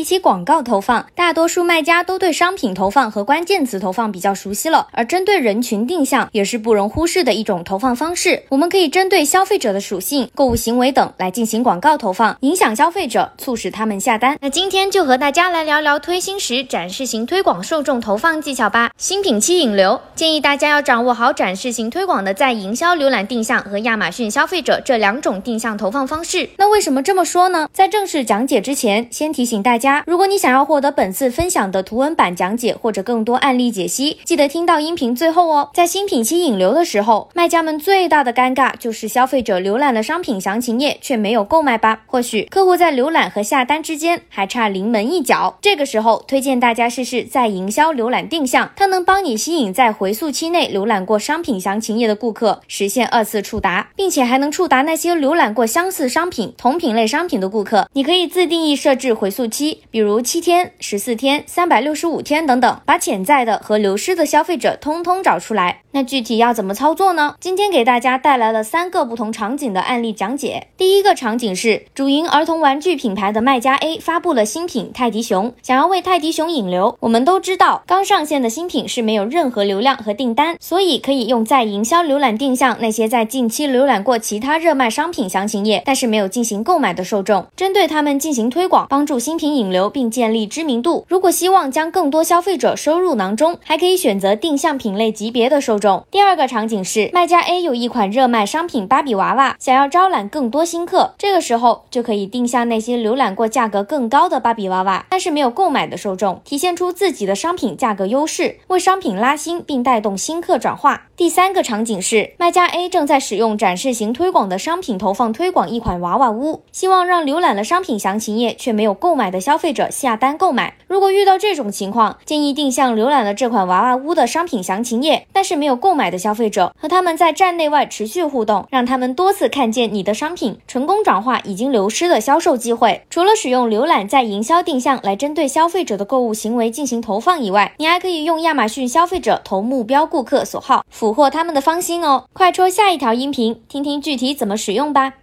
比起广告投放，大多数卖家都对商品投放和关键词投放比较熟悉了。而针对人群定向，也是不容忽视的一种投放方式。我们可以针对消费者的属性、购物行为等来进行广告投放，影响消费者，促使他们下单。那今天就和大家来聊聊推新时展示型推广受众投放技巧吧。新品期引流，建议大家要掌握好展示型推广的在营销、浏览定向和亚马逊消费者这两种定向投放方式。那为什么这么说呢？在正式讲解之前，先提醒大家。如果你想要获得本次分享的图文版讲解或者更多案例解析，记得听到音频最后哦。在新品期引流的时候，卖家们最大的尴尬就是消费者浏览了商品详情页却没有购买吧？或许客户在浏览和下单之间还差临门一脚。这个时候，推荐大家试试在营销浏览定向，它能帮你吸引在回溯期内浏览过商品详情页的顾客，实现二次触达，并且还能触达那些浏览过相似商品、同品类商品的顾客。你可以自定义设置回溯期。比如七天、十四天、三百六十五天等等，把潜在的和流失的消费者通通找出来。那具体要怎么操作呢？今天给大家带来了三个不同场景的案例讲解。第一个场景是主营儿童玩具品牌的卖家 A 发布了新品泰迪熊，想要为泰迪熊引流。我们都知道，刚上线的新品是没有任何流量和订单，所以可以用在营销浏览定向那些在近期浏览过其他热卖商品详情页，但是没有进行购买的受众，针对他们进行推广，帮助新品引引流并建立知名度。如果希望将更多消费者收入囊中，还可以选择定向品类级别的受众。第二个场景是卖家 A 有一款热卖商品芭比娃娃，想要招揽更多新客，这个时候就可以定向那些浏览过价格更高的芭比娃娃，但是没有购买的受众，体现出自己的商品价格优势，为商品拉新并带动新客转化。第三个场景是卖家 A 正在使用展示型推广的商品投放推广一款娃娃屋，希望让浏览了商品详情页却没有购买的消消费者下单购买。如果遇到这种情况，建议定向浏览了这款娃娃屋的商品详情页，但是没有。有购买的消费者和他们在站内外持续互动，让他们多次看见你的商品，成功转化已经流失的销售机会。除了使用浏览在营销定向来针对消费者的购物行为进行投放以外，你还可以用亚马逊消费者投目标顾客所好，俘获他们的芳心哦。快戳下一条音频，听听具体怎么使用吧。